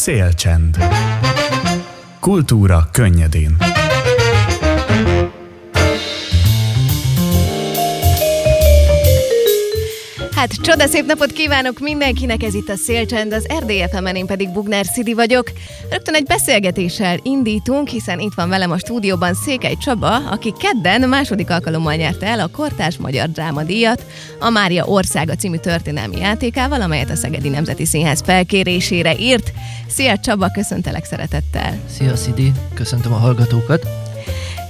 Szélcsend. Kultúra könnyedén. Hát csodaszép napot kívánok mindenkinek, ez itt a Szélcsend, az RDFM-en, én pedig Bugnár Szidi vagyok. Rögtön egy beszélgetéssel indítunk, hiszen itt van velem a stúdióban Székely Csaba, aki kedden második alkalommal nyerte el a Kortás Magyar Dráma díjat a Mária Országa című történelmi játékával, amelyet a Szegedi Nemzeti Színház felkérésére írt. Szia Csaba, köszöntelek szeretettel! Szia Szidi, köszöntöm a hallgatókat!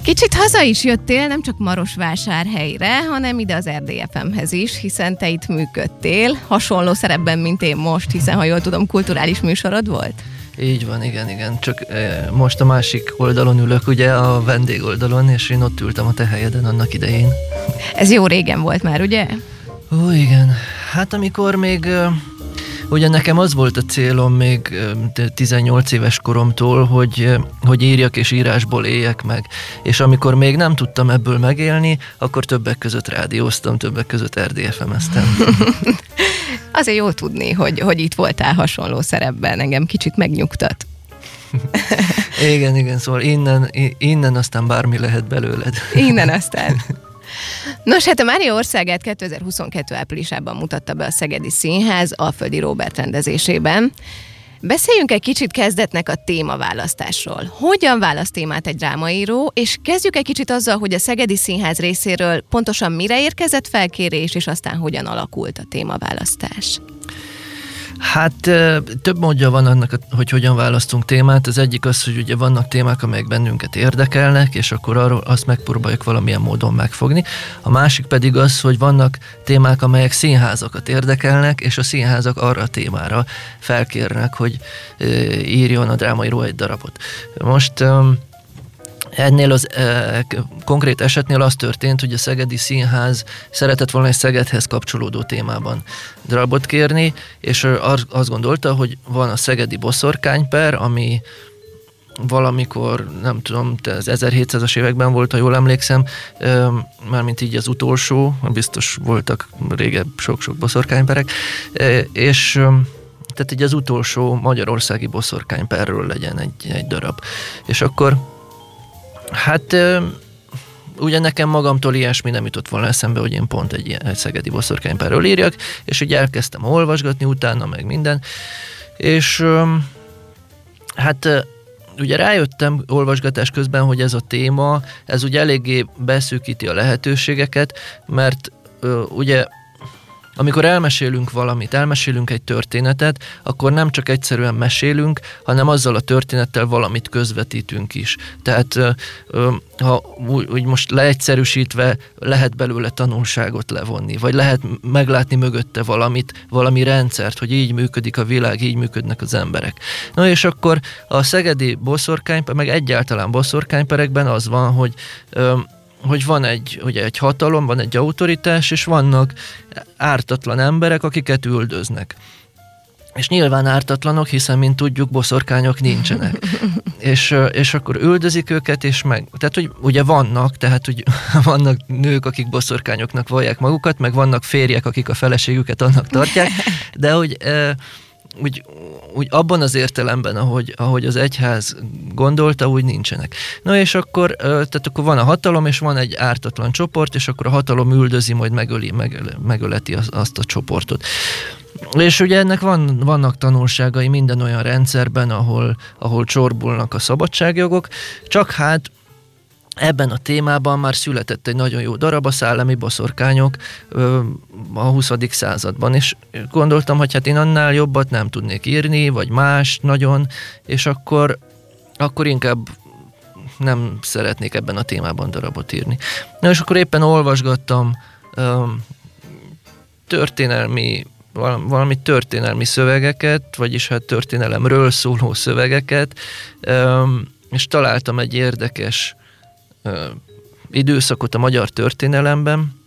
Kicsit haza is jöttél, nem csak Marosvásárhelyre, hanem ide az RDFM-hez is, hiszen te itt működtél, hasonló szerepben, mint én most, hiszen ha jól tudom, kulturális műsorod volt? Így van, igen, igen. Csak eh, most a másik oldalon ülök, ugye a vendég oldalon, és én ott ültem a te helyeden annak idején. Ez jó régen volt már, ugye? Ó, igen. Hát amikor még Ugye nekem az volt a célom még 18 éves koromtól, hogy, hogy írjak és írásból éljek meg. És amikor még nem tudtam ebből megélni, akkor többek között rádióztam, többek között RDFM-eztem. Azért jó tudni, hogy, hogy itt voltál hasonló szerepben, engem kicsit megnyugtat. igen, igen, szóval innen, innen aztán bármi lehet belőled. innen aztán. Nos, hát a Mária országát 2022 áprilisában mutatta be a Szegedi Színház Alföldi Robert rendezésében. Beszéljünk egy kicsit kezdetnek a témaválasztásról. Hogyan választ témát egy drámaíró, és kezdjük egy kicsit azzal, hogy a Szegedi Színház részéről pontosan mire érkezett felkérés, és aztán hogyan alakult a témaválasztás. Hát több módja van annak, hogy hogyan választunk témát. Az egyik az, hogy ugye vannak témák, amelyek bennünket érdekelnek, és akkor arról azt megpróbáljuk valamilyen módon megfogni. A másik pedig az, hogy vannak témák, amelyek színházakat érdekelnek, és a színházak arra a témára felkérnek, hogy írjon a drámaíró egy darabot. Most Ennél az e, konkrét esetnél az történt, hogy a Szegedi Színház szeretett volna egy Szegedhez kapcsolódó témában darabot kérni, és azt gondolta, hogy van a Szegedi boszorkányper, ami valamikor, nem tudom, az 1700-as években volt, ha jól emlékszem, mármint így az utolsó, biztos voltak régebb sok-sok boszorkányperek, és tehát így az utolsó magyarországi boszorkányperről legyen egy, egy darab. És akkor Hát ugye nekem magamtól ilyesmi nem jutott volna eszembe, hogy én pont egy, egy szegedi boszorkánypárról írjak, és ugye elkezdtem olvasgatni utána, meg minden, és hát ugye rájöttem olvasgatás közben, hogy ez a téma, ez ugye eléggé beszűkíti a lehetőségeket, mert ugye amikor elmesélünk valamit, elmesélünk egy történetet, akkor nem csak egyszerűen mesélünk, hanem azzal a történettel valamit közvetítünk is. Tehát ha úgy most leegyszerűsítve lehet belőle tanulságot levonni, vagy lehet meglátni mögötte valamit, valami rendszert, hogy így működik a világ, így működnek az emberek. Na és akkor a szegedi boszorkány, meg egyáltalán boszorkányperekben az van, hogy hogy van egy, ugye egy hatalom, van egy autoritás, és vannak ártatlan emberek, akiket üldöznek. És nyilván ártatlanok, hiszen, mint tudjuk, boszorkányok nincsenek. és, és akkor üldözik őket, és meg... Tehát, hogy ugye vannak, tehát, hogy vannak nők, akik boszorkányoknak vallják magukat, meg vannak férjek, akik a feleségüket annak tartják, de hogy úgy, úgy abban az értelemben, ahogy, ahogy az egyház gondolta, úgy nincsenek. Na és akkor, tehát akkor van a hatalom, és van egy ártatlan csoport, és akkor a hatalom üldözi, majd megöli, megöl, megöleti az, azt a csoportot. És ugye ennek van, vannak tanulságai minden olyan rendszerben, ahol, ahol csorbulnak a szabadságjogok, csak hát Ebben a témában már született egy nagyon jó darab, a szállami boszorkányok a 20. században, és gondoltam, hogy hát én annál jobbat nem tudnék írni, vagy más nagyon, és akkor, akkor inkább nem szeretnék ebben a témában darabot írni. Na és akkor éppen olvasgattam történelmi valami történelmi szövegeket, vagyis hát történelemről szóló szövegeket, és találtam egy érdekes időszakot a magyar történelemben,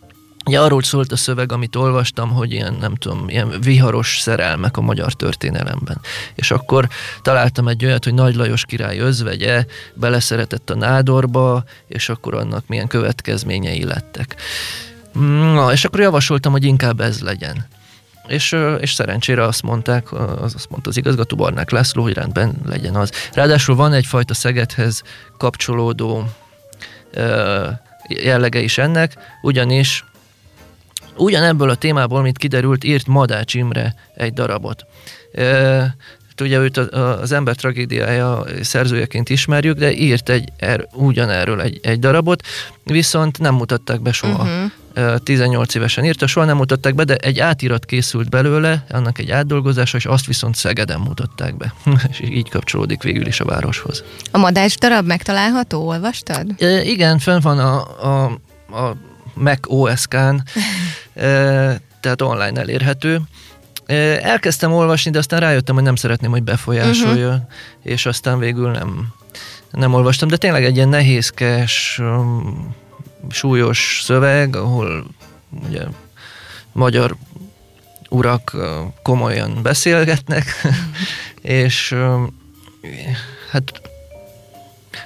Ugye arról szólt a szöveg, amit olvastam, hogy ilyen, nem tudom, ilyen viharos szerelmek a magyar történelemben. És akkor találtam egy olyat, hogy Nagy Lajos király özvegye beleszeretett a nádorba, és akkor annak milyen következményei lettek. Na, és akkor javasoltam, hogy inkább ez legyen. és, és szerencsére azt mondták, az, azt mondta az igazgató Barnák László, hogy rendben legyen az. Ráadásul van egyfajta Szegedhez kapcsolódó jellege is ennek, ugyanis ugyanebből a témából, mint kiderült, írt Madács Imre egy darabot. Ugye őt az ember tragédiája szerzőjeként ismerjük, de írt egy, er, ugyanerről egy, egy darabot, viszont nem mutatták be soha. Uh-huh. 18 évesen írta, soha nem mutatták be, de egy átirat készült belőle, annak egy átdolgozása, és azt viszont Szegeden mutatták be. és így kapcsolódik végül is a városhoz. A Madács darab megtalálható, olvastad? E, igen, fönn van a, a, a Mac OS-kán, e, tehát online elérhető. Elkezdtem olvasni, de aztán rájöttem, hogy nem szeretném, hogy befolyásolja, uh-huh. és aztán végül nem, nem olvastam, de tényleg egy ilyen nehézkes, um, súlyos szöveg, ahol ugye magyar urak komolyan beszélgetnek, és hát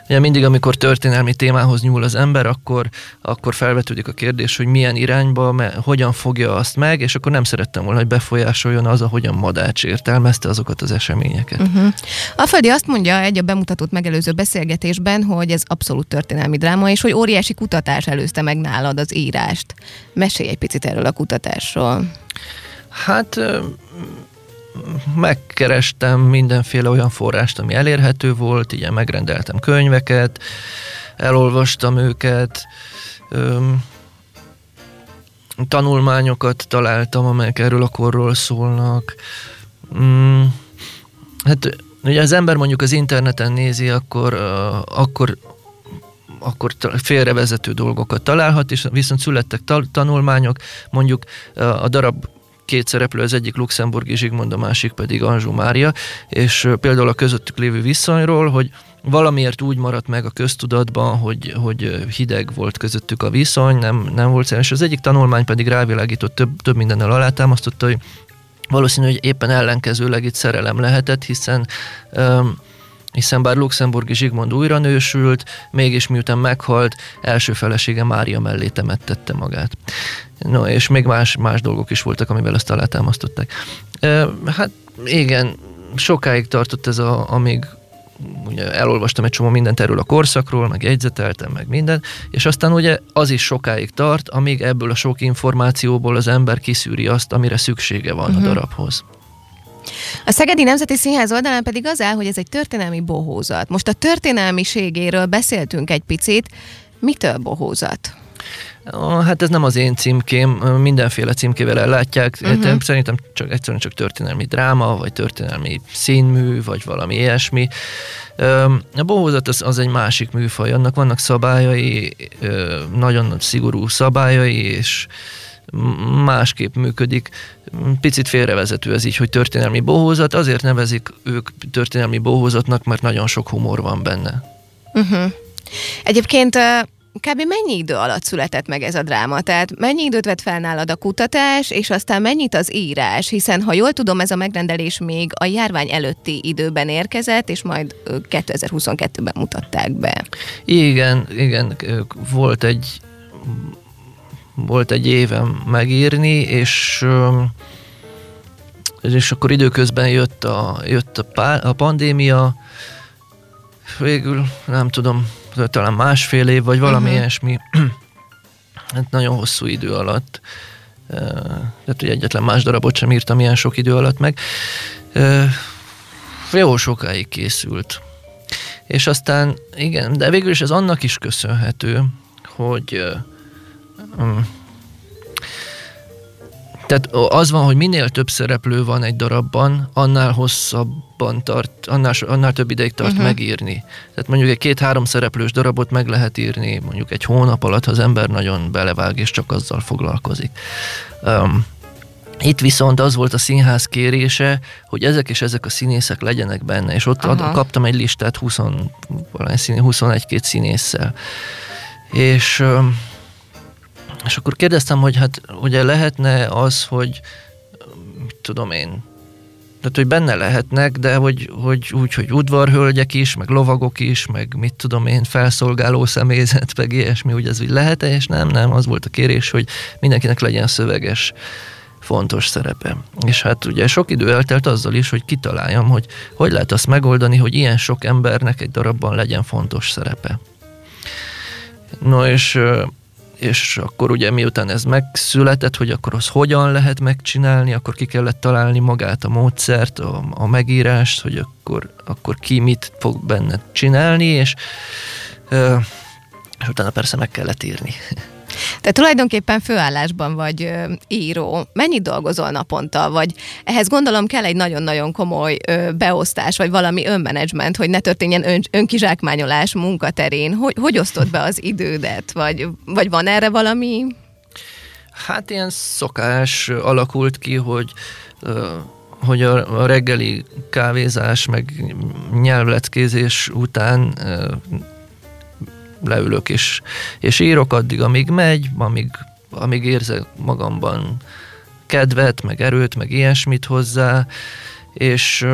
Ugye mindig, amikor történelmi témához nyúl az ember, akkor, akkor felvetődik a kérdés, hogy milyen irányba, me, hogyan fogja azt meg, és akkor nem szerettem volna, hogy befolyásoljon az, ahogyan Madács értelmezte azokat az eseményeket. Uh-huh. A Földi azt mondja egy a bemutatót megelőző beszélgetésben, hogy ez abszolút történelmi dráma, és hogy óriási kutatás előzte meg nálad az írást. Mesélj egy picit erről a kutatásról. Hát megkerestem mindenféle olyan forrást, ami elérhető volt, ugye megrendeltem könyveket, elolvastam őket, öm, tanulmányokat találtam, amelyek erről a korról szólnak. Mm, hát ugye az ember mondjuk az interneten nézi, akkor, uh, akkor akkor félrevezető dolgokat találhat, és viszont születtek tanulmányok, mondjuk a darab két szereplő, az egyik luxemburgi Zsigmond, a másik pedig Anzsú Mária, és például a közöttük lévő viszonyról, hogy valamiért úgy maradt meg a köztudatban, hogy, hogy hideg volt közöttük a viszony, nem, nem volt szerencsés. Az egyik tanulmány pedig rávilágított, több, több mindennel alátámasztotta, hogy valószínű, hogy éppen ellenkezőleg itt szerelem lehetett, hiszen um, hiszen bár luxemburgi Zsigmond újra nősült, mégis miután meghalt, első felesége Mária mellé temettette magát. No, és még más, más dolgok is voltak, amivel ezt alátámasztották. Hát igen, sokáig tartott ez, a, amíg ugye elolvastam egy csomó mindent erről a korszakról, meg jegyzeteltem, meg minden, és aztán ugye az is sokáig tart, amíg ebből a sok információból az ember kiszűri azt, amire szüksége van uh-huh. a mhm. darabhoz. A Szegedi Nemzeti Színház oldalán pedig az áll, hogy ez egy történelmi bohózat. Most a történelmiségéről beszéltünk egy picit. Mitől bohózat? Hát ez nem az én címkém, mindenféle címkével ellátják. Uh-huh. Szerintem csak egyszerűen csak történelmi dráma, vagy történelmi színmű, vagy valami ilyesmi. A bohózat az, az egy másik műfaj, annak vannak szabályai, nagyon szigorú szabályai, és másképp működik. Picit félrevezető ez így, hogy történelmi bohózat. Azért nevezik ők történelmi bohózatnak, mert nagyon sok humor van benne. Uh-huh. Egyébként kb. mennyi idő alatt született meg ez a dráma? Tehát mennyi időt vett fel nálad a kutatás, és aztán mennyit az írás? Hiszen, ha jól tudom, ez a megrendelés még a járvány előtti időben érkezett, és majd 2022-ben mutatták be. Igen, igen, volt egy volt egy évem megírni, és és akkor időközben jött a, jött a, pá, a pandémia, végül nem tudom, talán másfél év, vagy valami uh-huh. ilyesmi, hát nagyon hosszú idő alatt, tehát hogy egyetlen más darabot sem írtam ilyen sok idő alatt meg, jó sokáig készült. És aztán, igen, de végül is ez annak is köszönhető, hogy Mm. Tehát az van, hogy minél több szereplő van egy darabban, annál hosszabban tart, annál, annál több ideig tart uh-huh. megírni. Tehát mondjuk egy két-három szereplős darabot meg lehet írni mondjuk egy hónap alatt, ha az ember nagyon belevág és csak azzal foglalkozik. Um, itt viszont az volt a színház kérése, hogy ezek és ezek a színészek legyenek benne, és ott ad, kaptam egy listát 20, 21-két színésszel. És um, és akkor kérdeztem, hogy hát ugye lehetne az, hogy mit tudom én, tehát, hogy benne lehetnek, de hogy, hogy úgy, hogy udvarhölgyek is, meg lovagok is, meg mit tudom én, felszolgáló személyzet, meg ilyesmi, úgy ez úgy lehet és nem, nem, az volt a kérés, hogy mindenkinek legyen szöveges fontos szerepe. És hát ugye sok idő eltelt azzal is, hogy kitaláljam, hogy hogy lehet azt megoldani, hogy ilyen sok embernek egy darabban legyen fontos szerepe. No és és akkor ugye miután ez megszületett, hogy akkor az hogyan lehet megcsinálni, akkor ki kellett találni magát a módszert, a, a megírást, hogy akkor, akkor ki mit fog benne csinálni, és, és utána persze meg kellett írni. Te tulajdonképpen főállásban vagy ö, író. Mennyit dolgozol naponta? Vagy ehhez gondolom kell egy nagyon-nagyon komoly ö, beosztás, vagy valami önmenedzsment, hogy ne történjen ön, önkizsákmányolás munkaterén. Hogy, hogy osztod be az idődet? Vagy, vagy van erre valami? Hát ilyen szokás alakult ki, hogy ö, hogy a, reggeli kávézás, meg nyelvleckézés után leülök és, és írok addig, amíg megy, amíg, amíg érzek magamban kedvet, meg erőt, meg ilyesmit hozzá, és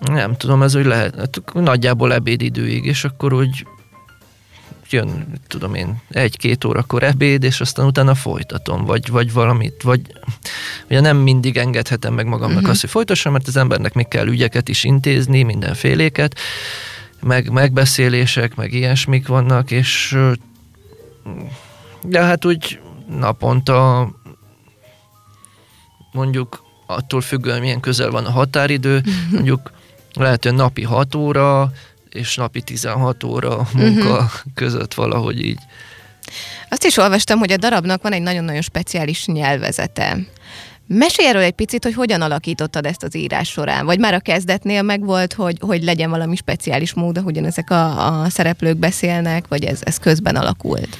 nem tudom, ez úgy lehet, hát nagyjából ebédidőig, és akkor úgy jön, tudom én, egy-két órakor ebéd, és aztán utána folytatom, vagy, vagy valamit, vagy ugye nem mindig engedhetem meg magamnak uh-huh. azt, hogy folytassam, mert az embernek még kell ügyeket is intézni, mindenféléket, meg megbeszélések, meg ilyesmik vannak, és de hát úgy naponta mondjuk attól függően milyen közel van a határidő, mondjuk lehet, hogy napi 6 óra, és napi 16 óra munka uh-huh. között valahogy így. Azt is olvastam, hogy a darabnak van egy nagyon-nagyon speciális nyelvezete. Mesélj erről egy picit, hogy hogyan alakítottad ezt az írás során, vagy már a kezdetnél megvolt, hogy, hogy legyen valami speciális mód, ahogyan ezek a, a szereplők beszélnek, vagy ez, ez közben alakult?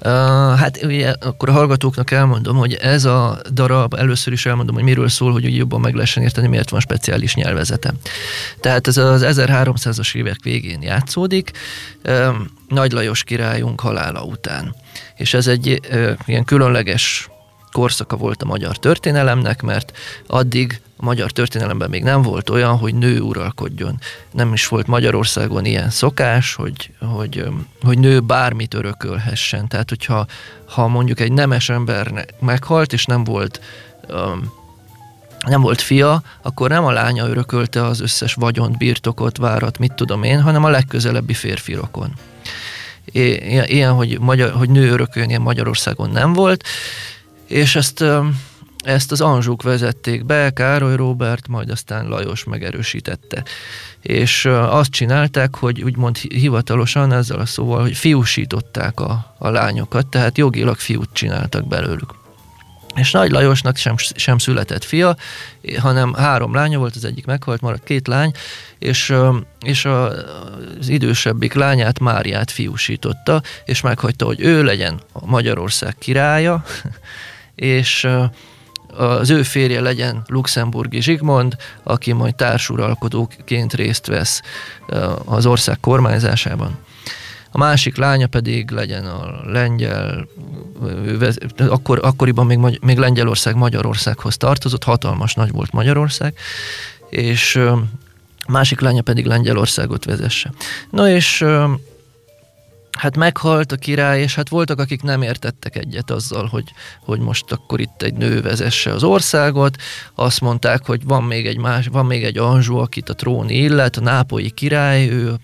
Uh, hát ugye akkor a hallgatóknak elmondom, hogy ez a darab, először is elmondom, hogy miről szól, hogy jobban meg lehessen érteni, miért van speciális nyelvezete. Tehát ez az 1300-as évek végén játszódik, um, Nagy Lajos királyunk halála után. És ez egy uh, ilyen különleges korszaka volt a magyar történelemnek, mert addig a magyar történelemben még nem volt olyan, hogy nő uralkodjon. Nem is volt Magyarországon ilyen szokás, hogy, hogy, hogy nő bármit örökölhessen. Tehát, hogyha ha mondjuk egy nemes ember meghalt, és nem volt um, nem volt fia, akkor nem a lánya örökölte az összes vagyont, birtokot, várat, mit tudom én, hanem a legközelebbi férfi rokon. Ilyen, hogy, magyar, hogy nő örököljön, ilyen Magyarországon nem volt, és ezt, ezt az Anzsuk vezették be, Károly Róbert, majd aztán Lajos megerősítette. És azt csinálták, hogy úgymond hivatalosan ezzel a szóval, hogy fiúsították a, a lányokat, tehát jogilag fiút csináltak belőlük. És Nagy Lajosnak sem, sem született fia, hanem három lánya volt, az egyik meghalt, maradt két lány, és, és a, az idősebbik lányát, Máriát fiúsította, és meghagyta, hogy ő legyen a Magyarország királya, és az ő férje legyen Luxemburgi Zsigmond, aki majd társuralkodóként részt vesz az ország kormányzásában. A másik lánya pedig legyen a lengyel, akkor, akkoriban még, még Lengyelország Magyarországhoz tartozott, hatalmas nagy volt Magyarország, és másik lánya pedig Lengyelországot vezesse. No és hát meghalt a király, és hát voltak, akik nem értettek egyet azzal, hogy, hogy most akkor itt egy nő vezesse az országot. Azt mondták, hogy van még egy más, van még egy Anzsó, akit a tróni illet, a nápolyi király, ő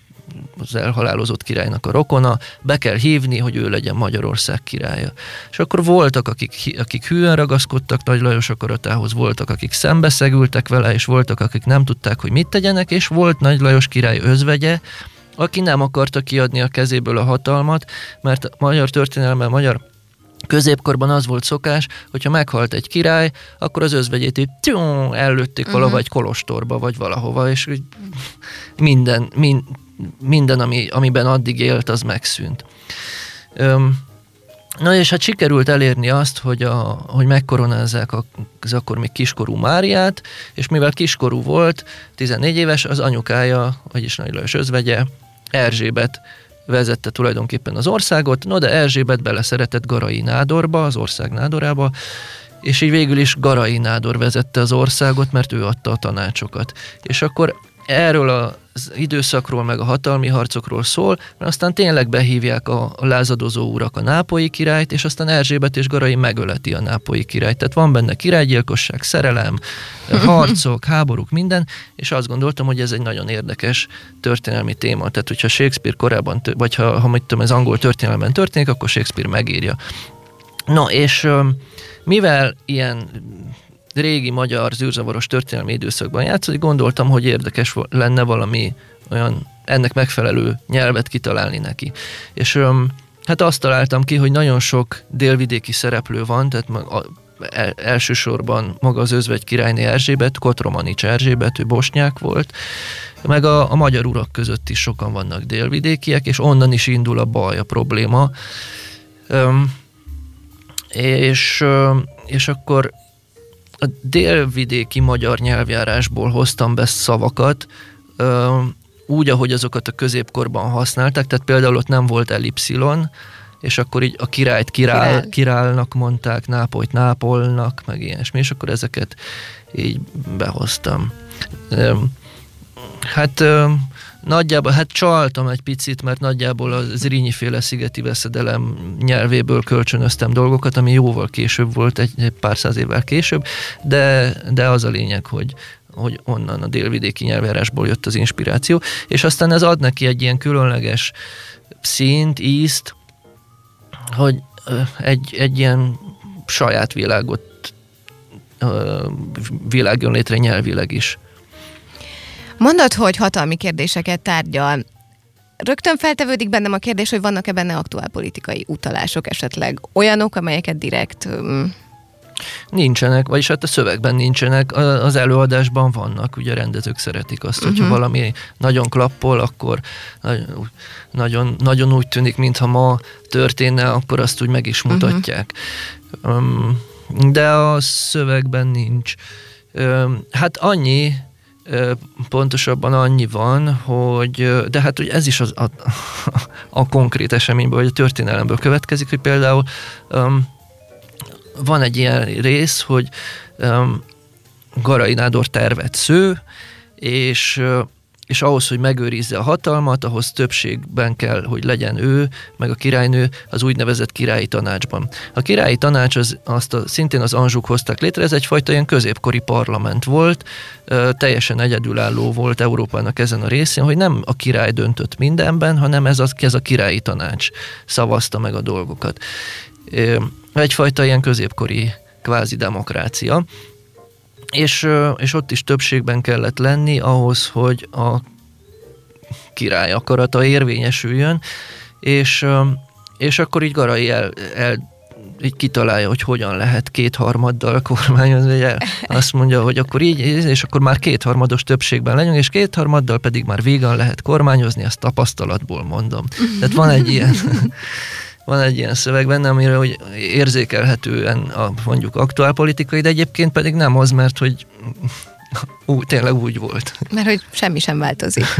az elhalálozott királynak a rokona, be kell hívni, hogy ő legyen Magyarország királya. És akkor voltak, akik, akik hűen ragaszkodtak Nagy Lajos akaratához, voltak, akik szembeszegültek vele, és voltak, akik nem tudták, hogy mit tegyenek, és volt Nagy Lajos király özvegye, aki nem akarta kiadni a kezéből a hatalmat, mert a magyar történelemben, magyar Középkorban az volt szokás, hogyha meghalt egy király, akkor az özvegyét így tjum, ellőtték uh-huh. valahova egy kolostorba, vagy valahova, és minden, min, minden ami, amiben addig élt, az megszűnt. Öm, na és hát sikerült elérni azt, hogy, a, hogy megkoronázzák az akkor még kiskorú Máriát, és mivel kiskorú volt, 14 éves, az anyukája, vagyis Nagy Lajos özvegye, Erzsébet vezette tulajdonképpen az országot, no de Erzsébet beleszeretett Garai Nádorba, az ország nádorába, és így végül is Garai Nádor vezette az országot, mert ő adta a tanácsokat. És akkor erről az időszakról, meg a hatalmi harcokról szól, mert aztán tényleg behívják a, a lázadozó urak a nápolyi királyt, és aztán Erzsébet és Garai megöleti a nápolyi királyt. Tehát van benne királygyilkosság, szerelem, harcok, háborúk, minden, és azt gondoltam, hogy ez egy nagyon érdekes történelmi téma. Tehát, hogyha Shakespeare korábban, vagy ha, ha mit tudom, ez angol történelemben történik, akkor Shakespeare megírja. No, és mivel ilyen régi magyar zűrzavaros történelmi időszakban játszott, gondoltam, hogy érdekes lenne valami olyan ennek megfelelő nyelvet kitalálni neki. És hát azt találtam ki, hogy nagyon sok délvidéki szereplő van, tehát a, el, elsősorban maga az özvegy királyné Erzsébet, Kotromanics Erzsébet, ő bosnyák volt, meg a, a magyar urak között is sokan vannak délvidékiek, és onnan is indul a baj, a probléma. Öm, és, és akkor a délvidéki magyar nyelvjárásból hoztam be szavakat, úgy, ahogy azokat a középkorban használták, tehát például ott nem volt elipszilon, és akkor így a királyt királ, Királ. királnak mondták, Nápolyt Nápolnak, meg ilyesmi, és akkor ezeket így behoztam. Hát Nagyjából, hát csaltam egy picit, mert nagyjából az Zrínyi féle szigeti veszedelem nyelvéből kölcsönöztem dolgokat, ami jóval később volt, egy, egy pár száz évvel később, de, de az a lényeg, hogy, hogy onnan a délvidéki nyelvjárásból jött az inspiráció, és aztán ez ad neki egy ilyen különleges színt, ízt, hogy egy, egy ilyen saját világot világjon létre nyelvileg is. Mondod, hogy hatalmi kérdéseket tárgyal. Rögtön feltevődik bennem a kérdés, hogy vannak-e benne aktuál politikai utalások esetleg, olyanok, amelyeket direkt um, Nincsenek, vagyis hát a szövegben nincsenek, az előadásban vannak, ugye rendezők szeretik azt, hogyha uh-huh. valami nagyon klappol, akkor nagyon, nagyon úgy tűnik, mintha ma történne, akkor azt úgy meg is mhm. mutatják. Uh-huh. De a szövegben nincs. Hát annyi, pontosabban annyi van, hogy, de hát hogy ez is az, a, a konkrét eseményből, vagy a történelemből következik, hogy például um, van egy ilyen rész, hogy um, Garai Nádor tervet sző, és és ahhoz, hogy megőrizze a hatalmat, ahhoz többségben kell, hogy legyen ő, meg a királynő az úgynevezett királyi tanácsban. A királyi tanács az, azt a, szintén az anzsuk hozták létre, ez egyfajta ilyen középkori parlament volt, teljesen egyedülálló volt Európának ezen a részén, hogy nem a király döntött mindenben, hanem ez a, ez a királyi tanács szavazta meg a dolgokat. Egyfajta ilyen középkori kvázi demokrácia és, és ott is többségben kellett lenni ahhoz, hogy a király akarata érvényesüljön, és, és akkor így Garai el, el így kitalálja, hogy hogyan lehet kétharmaddal kormányozni, ugye azt mondja, hogy akkor így, és akkor már kétharmados többségben legyünk, és kétharmaddal pedig már végan lehet kormányozni, ezt tapasztalatból mondom. Tehát van egy ilyen van egy ilyen szöveg benne, amire hogy érzékelhetően a mondjuk aktuálpolitikai, de egyébként pedig nem az, mert hogy ú, tényleg úgy volt. Mert hogy semmi sem változik.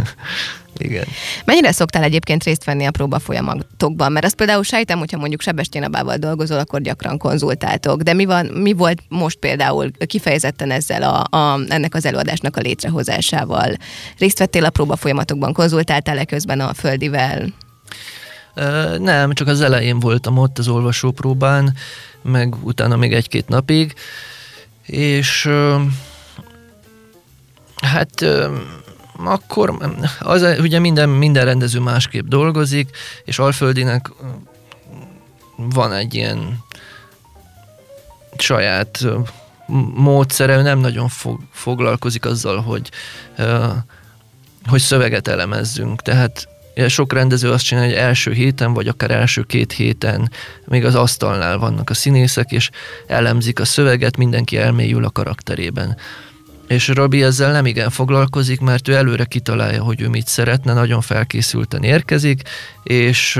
Igen. Mennyire szoktál egyébként részt venni a próba folyamatokban? Mert azt például sejtem, hogyha mondjuk Sebestyén Abával dolgozol, akkor gyakran konzultáltok. De mi, van, mi volt most például kifejezetten ezzel a, a, ennek az előadásnak a létrehozásával? Részt vettél a próba folyamatokban, konzultáltál-e közben a földivel? Nem, csak az elején voltam ott az olvasópróbán, meg utána még egy-két napig, és hát akkor az, ugye minden, minden rendező másképp dolgozik, és Alföldinek van egy ilyen saját módszere, nem nagyon fog, foglalkozik azzal, hogy, hogy szöveget elemezzünk. Tehát sok rendező azt csinálja, hogy első héten, vagy akár első két héten még az asztalnál vannak a színészek, és elemzik a szöveget, mindenki elmélyül a karakterében. És Robi ezzel nem igen foglalkozik, mert ő előre kitalálja, hogy ő mit szeretne, nagyon felkészülten érkezik, és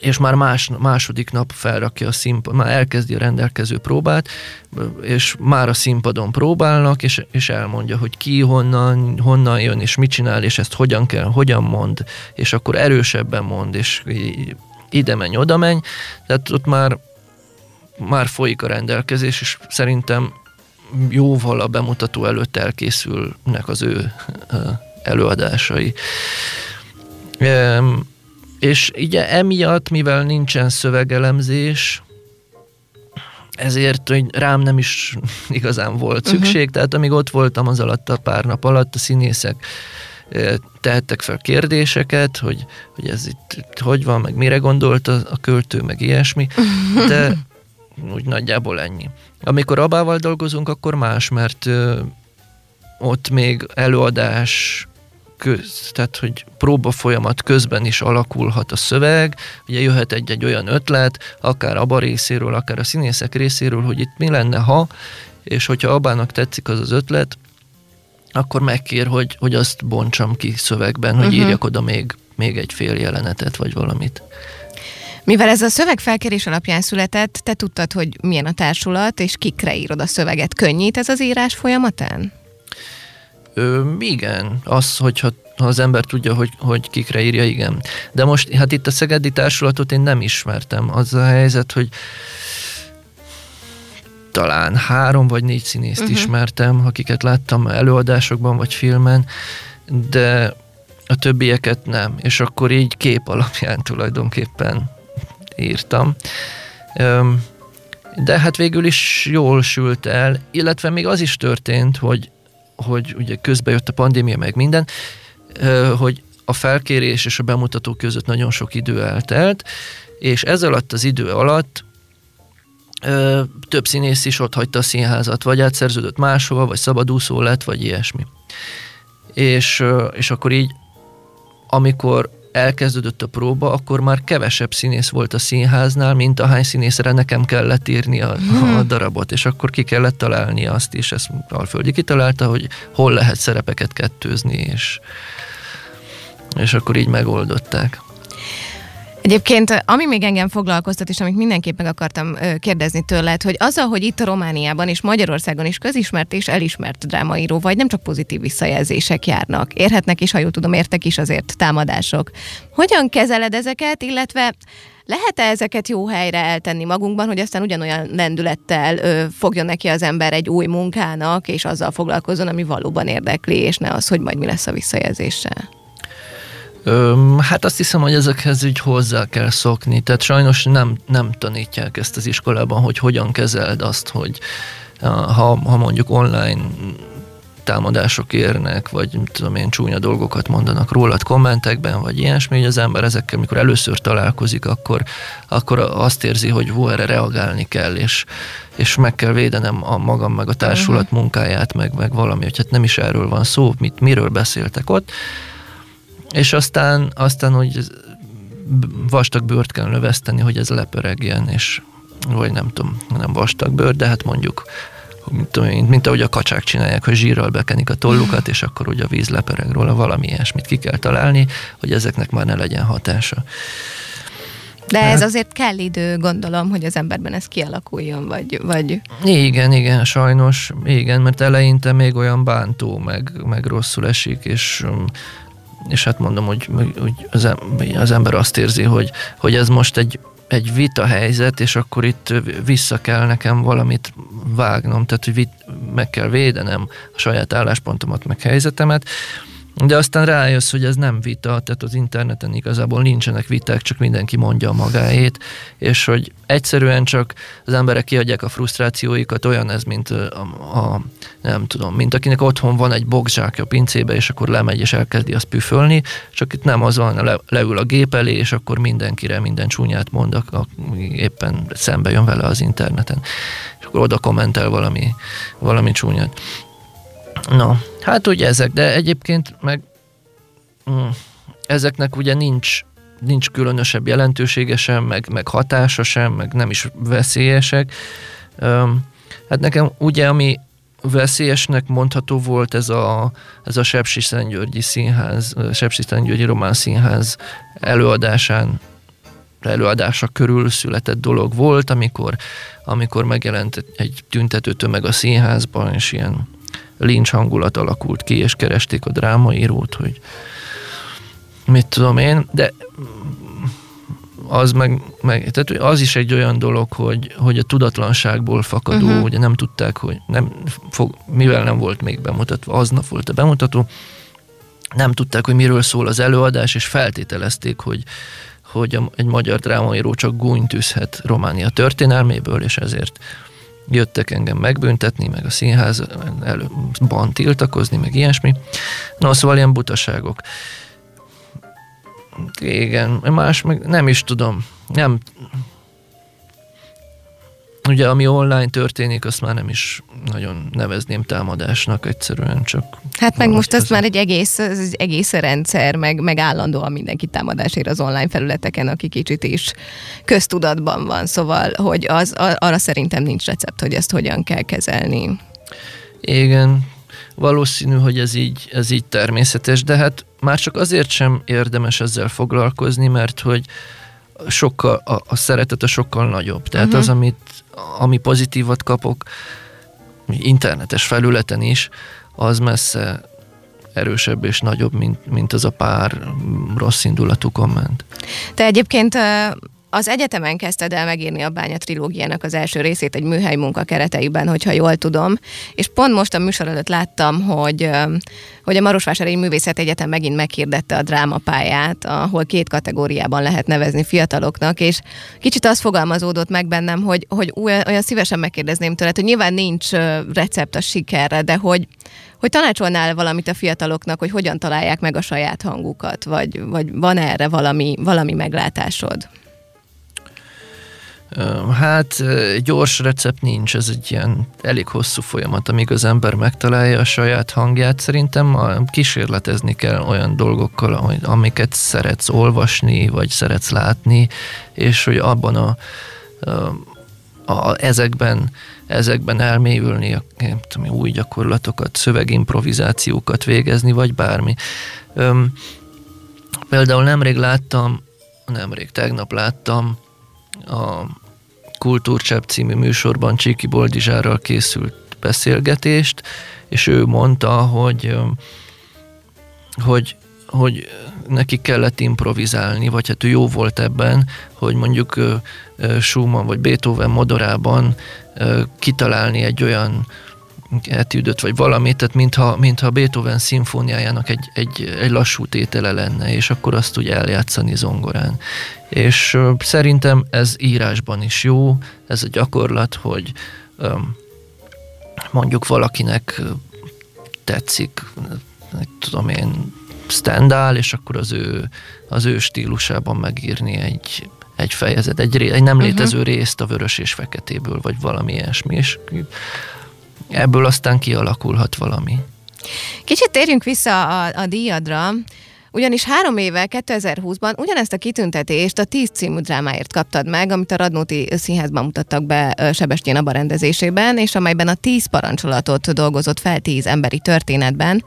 és már más, második nap felrakja a színpad, már elkezdi a rendelkező próbát, és már a színpadon próbálnak, és, és elmondja, hogy ki honnan, honnan jön, és mit csinál, és ezt hogyan kell, hogyan mond, és akkor erősebben mond, és ide menj, oda menj, tehát ott már, már folyik a rendelkezés, és szerintem jóval a bemutató előtt elkészülnek az ő előadásai. És ugye emiatt, mivel nincsen szövegelemzés, ezért hogy rám nem is igazán volt mhm. szükség, uh-huh. tehát amíg ott voltam az alatt a pár nap alatt, a színészek tehettek fel kérdéseket, hogy, hogy ez itt, itt hogy van, meg mire gondolt a, a költő, meg ilyesmi, de úgy nagyjából ennyi. Amikor abával dolgozunk, akkor más, mert ö, ott még előadás köz, tehát hogy próba folyamat közben is alakulhat a szöveg, ugye jöhet egy-egy olyan ötlet, akár abba részéről, akár a színészek részéről, hogy itt mi lenne, ha, és hogyha abának tetszik az az ötlet, akkor megkér, hogy, hogy azt bontsam ki szövegben, hogy uh-huh. írjak oda még, még egy fél jelenetet, vagy valamit. Mivel ez a szövegfelkérés alapján született, te tudtad, hogy milyen a társulat, és kikre írod a szöveget. Könnyít ez az írás folyamatán? Ö, igen, az, hogyha ha az ember tudja, hogy, hogy kikre írja, igen. De most, hát itt a Szegedi Társulatot én nem ismertem. Az a helyzet, hogy talán három vagy négy színészt uh-huh. ismertem, akiket láttam előadásokban vagy filmen, de a többieket nem, és akkor így kép alapján tulajdonképpen írtam. De hát végül is jól sült el, illetve még az is történt, hogy, hogy ugye közbe jött a pandémia, meg minden, hogy a felkérés és a bemutató között nagyon sok idő eltelt, és ez alatt az idő alatt több színész is ott hagyta a színházat, vagy átszerződött máshova, vagy szabadúszó lett, vagy ilyesmi. És, és akkor így, amikor elkezdődött a próba, akkor már kevesebb színész volt a színháznál, mint ahány színészre nekem kellett írni a, a darabot, és akkor ki kellett találni azt is, ezt Alföldi kitalálta, hogy hol lehet szerepeket kettőzni, és, és akkor így megoldották. Egyébként, ami még engem foglalkoztat, és amit mindenképp meg akartam kérdezni tőled, hogy azzal, hogy itt a Romániában és Magyarországon is közismert és elismert drámaíró vagy, nem csak pozitív visszajelzések járnak. Érhetnek is, ha jól tudom, értek is azért támadások. Hogyan kezeled ezeket, illetve lehet-e ezeket jó helyre eltenni magunkban, hogy aztán ugyanolyan lendülettel ö, fogjon neki az ember egy új munkának, és azzal foglalkozzon, ami valóban érdekli, és ne az, hogy majd mi lesz a visszajelzéssel? Öm, hát azt hiszem, hogy ezekhez így hozzá kell szokni. Tehát sajnos nem, nem tanítják ezt az iskolában, hogy hogyan kezeld azt, hogy ha, ha mondjuk online támadások érnek, vagy tudom én, csúnya dolgokat mondanak rólad kommentekben, vagy ilyesmi, hogy az ember ezekkel, mikor először találkozik, akkor, akkor azt érzi, hogy hú, erre reagálni kell, és, és meg kell védenem a magam, meg a társulat uh-huh. munkáját, meg, meg valami, hogy hát nem is erről van szó, mit, miről beszéltek ott, és aztán, aztán hogy vastag bőrt kell növeszteni, hogy ez lepöregjen, és vagy nem tudom, nem vastag bőr, de hát mondjuk mint, mint, mint ahogy a kacsák csinálják, hogy zsírral bekenik a tollukat, és akkor ugye a víz lepereg róla, valami ilyesmit ki kell találni, hogy ezeknek már ne legyen hatása. De ez hát- azért kell idő, gondolom, hogy az emberben ez kialakuljon, vagy... vagy... Igen, igen, sajnos, igen, mert eleinte még olyan bántó, meg, meg rosszul esik, és és hát mondom, hogy, hogy az, ember azt érzi, hogy, hogy ez most egy, egy vita helyzet, és akkor itt vissza kell nekem valamit vágnom, tehát hogy vit, meg kell védenem a saját álláspontomat, meg helyzetemet, de aztán rájössz, hogy ez nem vita, tehát az interneten igazából nincsenek viták, csak mindenki mondja a magáét, és hogy egyszerűen csak az emberek kiadják a frusztrációikat, olyan ez, mint a, a nem tudom, mint akinek otthon van egy boxzsákja a pincébe, és akkor lemegy és elkezdi azt püfölni, csak itt nem az van, le, leül a gép elé, és akkor mindenkire minden csúnyát mond, éppen szembe jön vele az interneten, és akkor oda kommentel valami, valami csúnyát. No, hát ugye ezek, de egyébként meg mm, ezeknek ugye nincs, nincs különösebb jelentősége sem, meg, meg hatása sem, meg nem is veszélyesek. Um, hát nekem ugye, ami veszélyesnek mondható volt ez a, ez a Sepsi Szentgyörgyi Színház, Sepsi Szentgyörgyi Román Színház előadásán előadása körül született dolog volt, amikor, amikor megjelent egy tüntető tömeg a színházban, és ilyen lincs hangulat alakult ki, és keresték a drámaírót, hogy mit tudom én, de az meg, meg tehát az is egy olyan dolog, hogy, hogy a tudatlanságból fakadó, uh-huh. ugye nem tudták, hogy nem fog, mivel nem volt még bemutatva, aznap volt a bemutató, nem tudták, hogy miről szól az előadás, és feltételezték, hogy, hogy egy magyar drámaíró csak gúnyt tűzhet Románia történelméből, és ezért jöttek engem megbüntetni, meg a színházban tiltakozni, meg ilyesmi. No, szóval ilyen butaságok. Igen, más meg nem is tudom. Nem, Ugye, ami online történik, azt már nem is nagyon nevezném támadásnak, egyszerűen csak... Hát meg most ez már egy egész, ez egy egész rendszer, meg, meg állandóan mindenki támadásért az online felületeken, aki kicsit is köztudatban van, szóval, hogy az, arra szerintem nincs recept, hogy ezt hogyan kell kezelni. Igen, valószínű, hogy ez így, ez így természetes, de hát már csak azért sem érdemes ezzel foglalkozni, mert hogy sokkal, a, a szeretet a sokkal nagyobb. Tehát uh-huh. az, amit, ami pozitívat kapok internetes felületen is, az messze erősebb és nagyobb, mint, mint az a pár rossz indulatú komment. Te egyébként az egyetemen kezdted el megírni a Bánya trilógiának az első részét egy műhely munka kereteiben, hogyha jól tudom, és pont most a műsor előtt láttam, hogy, hogy a Marosvásárhelyi Művészet Egyetem megint meghirdette a drámapályát, ahol két kategóriában lehet nevezni fiataloknak, és kicsit az fogalmazódott meg bennem, hogy, hogy olyan szívesen megkérdezném tőled, hogy nyilván nincs recept a sikerre, de hogy, hogy tanácsolnál valamit a fiataloknak, hogy hogyan találják meg a saját hangukat, vagy, vagy van erre valami, valami meglátásod? Hát gyors recept nincs, ez egy ilyen elég hosszú folyamat, amíg az ember megtalálja a saját hangját. Szerintem kísérletezni kell olyan dolgokkal, amiket szeretsz olvasni, vagy szeretsz látni, és hogy abban a, a, a ezekben, ezekben elmélyülni, a, tudom, új gyakorlatokat, szövegimprovizációkat végezni, vagy bármi. Öm, például nemrég láttam, nemrég tegnap láttam a Kultúrcsepp című műsorban Csiki Boldizsárral készült beszélgetést, és ő mondta, hogy, hogy, hogy neki kellett improvizálni, vagy hát ő jó volt ebben, hogy mondjuk Schumann vagy Beethoven modorában kitalálni egy olyan etűdött, vagy valamit, tehát mintha, mintha Beethoven szimfóniájának egy, egy, egy lassú tétele lenne, és akkor azt úgy eljátszani zongorán. És uh, szerintem ez írásban is jó, ez a gyakorlat, hogy um, mondjuk valakinek tetszik, tudom én, standál, és akkor az ő, az ő stílusában megírni egy, egy fejezet, egy, egy nem uh-huh. létező részt a vörös és feketéből, vagy valami ilyesmi, és ebből aztán kialakulhat valami. Kicsit térjünk vissza a, a díjadra. Ugyanis három éve, 2020-ban ugyanezt a kitüntetést a tíz című drámáért kaptad meg, amit a Radnóti Színházban mutattak be Sebestyén Abba rendezésében, és amelyben a tíz parancsolatot dolgozott fel tíz emberi történetben.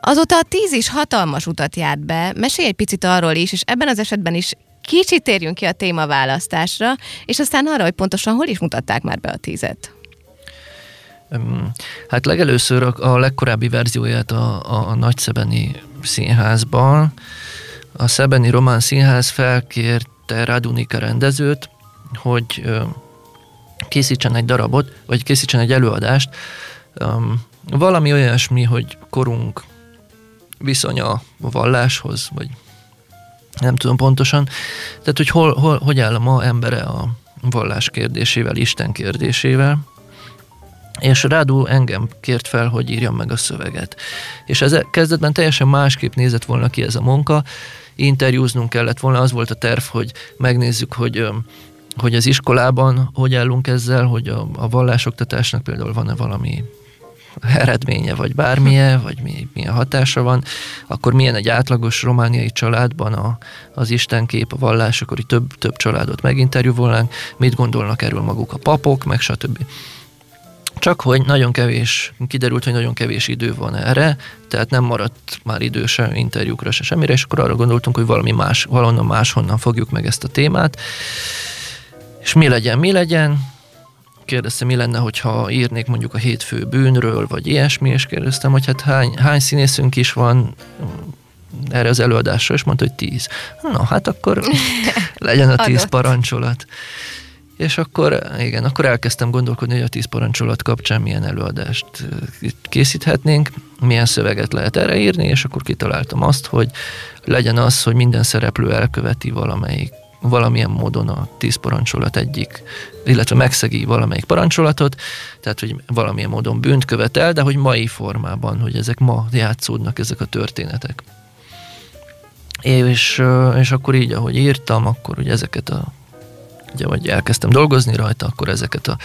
Azóta a tíz is hatalmas utat járt be. Mesélj egy picit arról is, és ebben az esetben is kicsit térjünk ki a témaválasztásra, és aztán arra, hogy pontosan hol is mutatták már be a tízet. Hát legelőször a, a legkorábbi verzióját a, a, a Nagyszebeni színházban. A Szebeni Román Színház felkérte Radunika rendezőt, hogy készítsen egy darabot, vagy készítsen egy előadást, valami olyasmi, hogy korunk viszonya a valláshoz, vagy nem tudom pontosan. Tehát, hogy hol, hol, hogy áll a ma embere a vallás kérdésével, Isten kérdésével és Rádu engem kért fel, hogy írjam meg a szöveget. És ez kezdetben teljesen másképp nézett volna ki ez a munka, interjúznunk kellett volna, az volt a terv, hogy megnézzük, hogy hogy az iskolában hogy állunk ezzel, hogy a, a vallásoktatásnak például van-e valami eredménye, vagy bármilyen, vagy mi, milyen hatása van, akkor milyen egy átlagos romániai családban a, az istenkép, a vallás, akkor több, több családot meginterjúvolnánk, mit gondolnak erről maguk a papok, meg stb. Csak hogy nagyon kevés, kiderült, hogy nagyon kevés idő van erre, tehát nem maradt már idő se interjúkra, se semmire, és akkor arra gondoltunk, hogy valami más, valonnan máshonnan fogjuk meg ezt a témát. És mi legyen, mi legyen? Kérdeztem, mi lenne, hogyha írnék mondjuk a hétfő bűnről, vagy ilyesmi, és kérdeztem, hogy hát hány, hány színészünk is van, erre az előadásra, és mondta, hogy tíz. Na, hát akkor legyen a tíz parancsolat. És akkor, igen, akkor elkezdtem gondolkodni, hogy a tíz parancsolat kapcsán milyen előadást készíthetnénk, milyen szöveget lehet erre írni, és akkor kitaláltam azt, hogy legyen az, hogy minden szereplő elköveti valamelyik valamilyen módon a tíz parancsolat egyik, illetve megszegi valamelyik parancsolatot, tehát hogy valamilyen módon bűnt követel, de hogy mai formában, hogy ezek ma játszódnak ezek a történetek. És, és akkor így, ahogy írtam, akkor ugye ezeket a ugye, vagy elkezdtem dolgozni rajta, akkor ezeket a,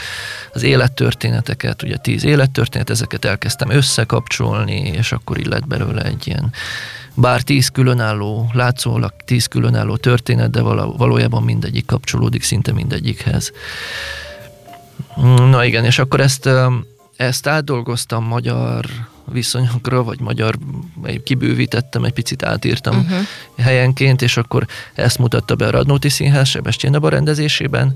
az élettörténeteket, ugye tíz élettörténet, ezeket elkezdtem összekapcsolni, és akkor így belőle egy ilyen, bár tíz különálló, látszólag tíz különálló történet, de valójában mindegyik kapcsolódik szinte mindegyikhez. Na igen, és akkor ezt, ezt átdolgoztam magyar viszonyokra, vagy magyar, kibővítettem, egy picit átírtam uh-huh. helyenként, és akkor ezt mutatta be a Radnóti Színház Sebestyén Daba rendezésében.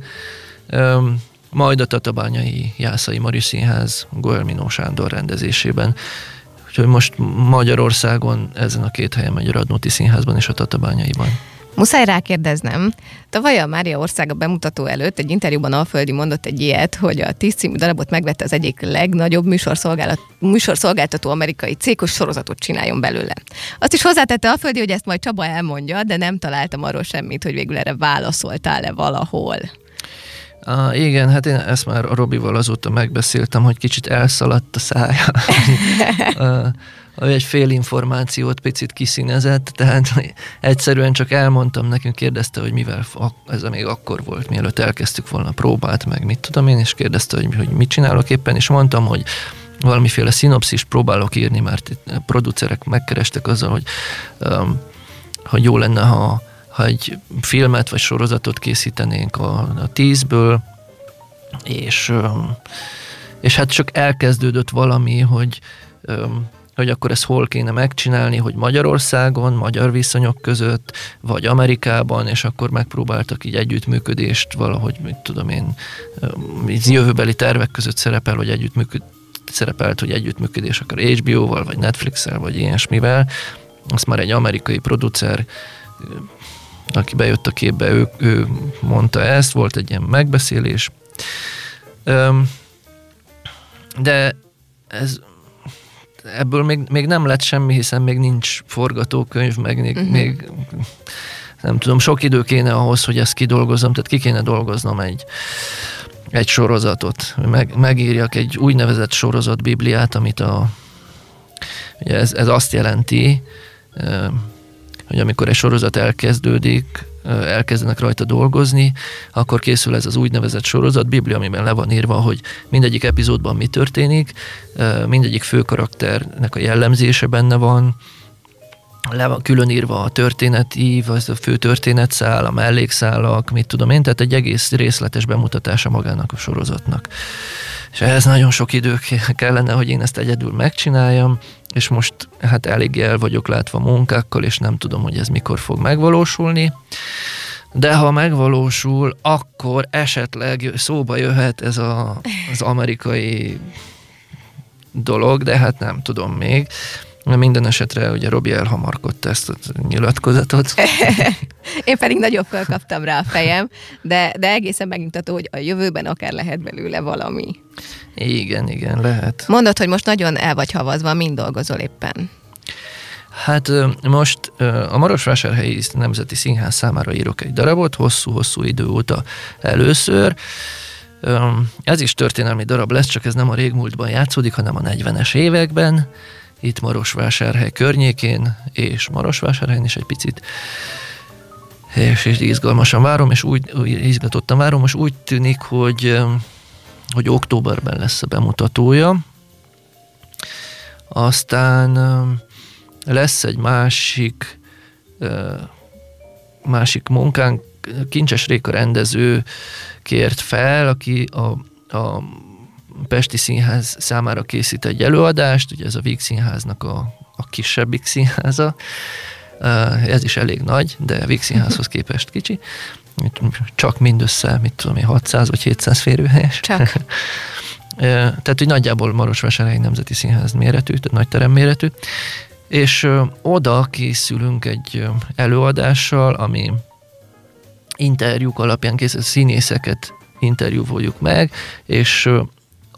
Um, majd a Tatabányai Jászai Mari Színház Goelminó Sándor rendezésében. Úgyhogy most Magyarországon ezen a két helyen megy a Radnóti Színházban és a Tatabányaiban. Muszáj rákérdeznem. Tavaly a Mária Országa bemutató előtt egy interjúban Alföldi mondott egy ilyet, hogy a tíz című darabot megvette az egyik legnagyobb műsorszolgáltató amerikai cégos sorozatot csináljon belőle. Azt is hozzátette Alföldi, hogy ezt majd Csaba elmondja, de nem találtam arról semmit, hogy végül erre válaszoltál-e valahol. Ah, igen, hát én ezt már a Robival azóta megbeszéltem, hogy kicsit elszaladt a szája. egy fél információt picit kiszínezett, tehát egyszerűen csak elmondtam nekünk, kérdezte, hogy mivel ez még akkor volt, mielőtt elkezdtük volna próbát, meg mit tudom én, és kérdezte, hogy, hogy mit csinálok éppen, és mondtam, hogy valamiféle szinopszis próbálok írni, mert itt producerek megkerestek azzal, hogy, um, hogy jó lenne, ha, ha egy filmet vagy sorozatot készítenénk a, a tízből, és, um, és hát csak elkezdődött valami, hogy um, hogy akkor ezt hol kéne megcsinálni, hogy Magyarországon, magyar viszonyok között, vagy Amerikában, és akkor megpróbáltak így együttműködést valahogy, mit tudom én, jövőbeli tervek között szerepel, hogy együttműköd, szerepelt, hogy együttműködés akar HBO-val, vagy Netflix-el, vagy ilyesmivel. Azt már egy amerikai producer aki bejött a képbe, ő, ő mondta ezt, volt egy ilyen megbeszélés. De ez ebből még, még nem lett semmi, hiszen még nincs forgatókönyv, meg még, uh-huh. még nem tudom, sok idő kéne ahhoz, hogy ezt kidolgozzam, tehát ki kéne dolgoznom egy, egy sorozatot, meg, megírjak egy úgynevezett sorozat bibliát, amit a, ugye ez, ez azt jelenti, hogy amikor egy sorozat elkezdődik, elkezdenek rajta dolgozni, akkor készül ez az úgynevezett sorozat, Biblia, amiben le van írva, hogy mindegyik epizódban mi történik, mindegyik főkarakternek a jellemzése benne van, le van külön írva a történeti, vagy a fő történetszál, a mellékszálak, mit tudom én, tehát egy egész részletes bemutatása magának a sorozatnak. És ehhez nagyon sok idő kellene, hogy én ezt egyedül megcsináljam, és most hát elég el vagyok látva munkákkal, és nem tudom, hogy ez mikor fog megvalósulni. De ha megvalósul, akkor esetleg szóba jöhet ez a, az amerikai dolog, de hát nem tudom még. Minden esetre ugye Robi elhamarkodta ezt a nyilatkozatot. Én pedig nagyobb felkaptam rá a fejem, de, de egészen megnyugtató, hogy a jövőben akár lehet belőle valami. Igen, igen, lehet. Mondod, hogy most nagyon el vagy havazva, mind dolgozol éppen. Hát most a Marosvásárhelyi Nemzeti Színház számára írok egy darabot, hosszú-hosszú idő óta először. Ez is történelmi darab lesz, csak ez nem a régmúltban játszódik, hanem a 40-es években itt Marosvásárhely környékén, és Marosvásárhelyen is egy picit, és, és izgalmasan várom, és úgy, úgy izgatottan várom, most úgy tűnik, hogy, hogy októberben lesz a bemutatója. Aztán lesz egy másik másik munkánk, Kincses Réka rendező kért fel, aki a, a Pesti Színház számára készít egy előadást, ugye ez a Víg Színháznak a, a kisebbik színháza, ez is elég nagy, de a Víg Színházhoz képest kicsi, csak mindössze, mit tudom én, 600 vagy 700 férőhelyes. Csak. tehát, hogy nagyjából Marosvásárhelyi Nemzeti Színház méretű, tehát nagy terem méretű, És ö, oda készülünk egy előadással, ami interjúk alapján készül, színészeket interjúvoljuk meg, és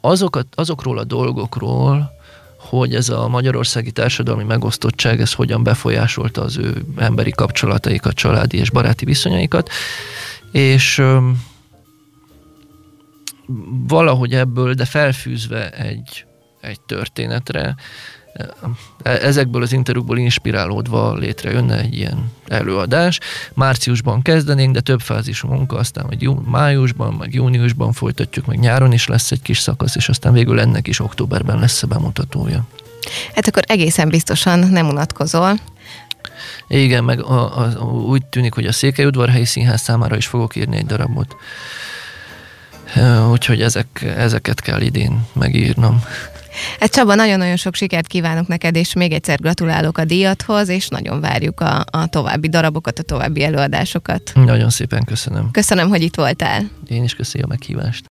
azokat, azokról a dolgokról, hogy ez a magyarországi társadalmi megosztottság, ez hogyan befolyásolta az ő emberi kapcsolataikat, családi és baráti viszonyaikat, és valahogy ebből, de felfűzve egy, egy történetre, ezekből az interjúkból inspirálódva létrejönne egy ilyen előadás. Márciusban kezdenénk, de több fázisú munka, aztán hogy jú, májusban, meg júniusban folytatjuk, meg nyáron is lesz egy kis szakasz, és aztán végül ennek is októberben lesz a bemutatója. Hát akkor egészen biztosan nem unatkozol. Igen, meg a, a, úgy tűnik, hogy a Székelyudvarhelyi Színház számára is fogok írni egy darabot. Úgyhogy ezek, ezeket kell idén megírnom. Hát Csaba, nagyon-nagyon sok sikert kívánok neked, és még egyszer gratulálok a díjathoz, és nagyon várjuk a, a további darabokat, a további előadásokat. Nagyon szépen köszönöm. Köszönöm, hogy itt voltál. Én is köszönöm a meghívást.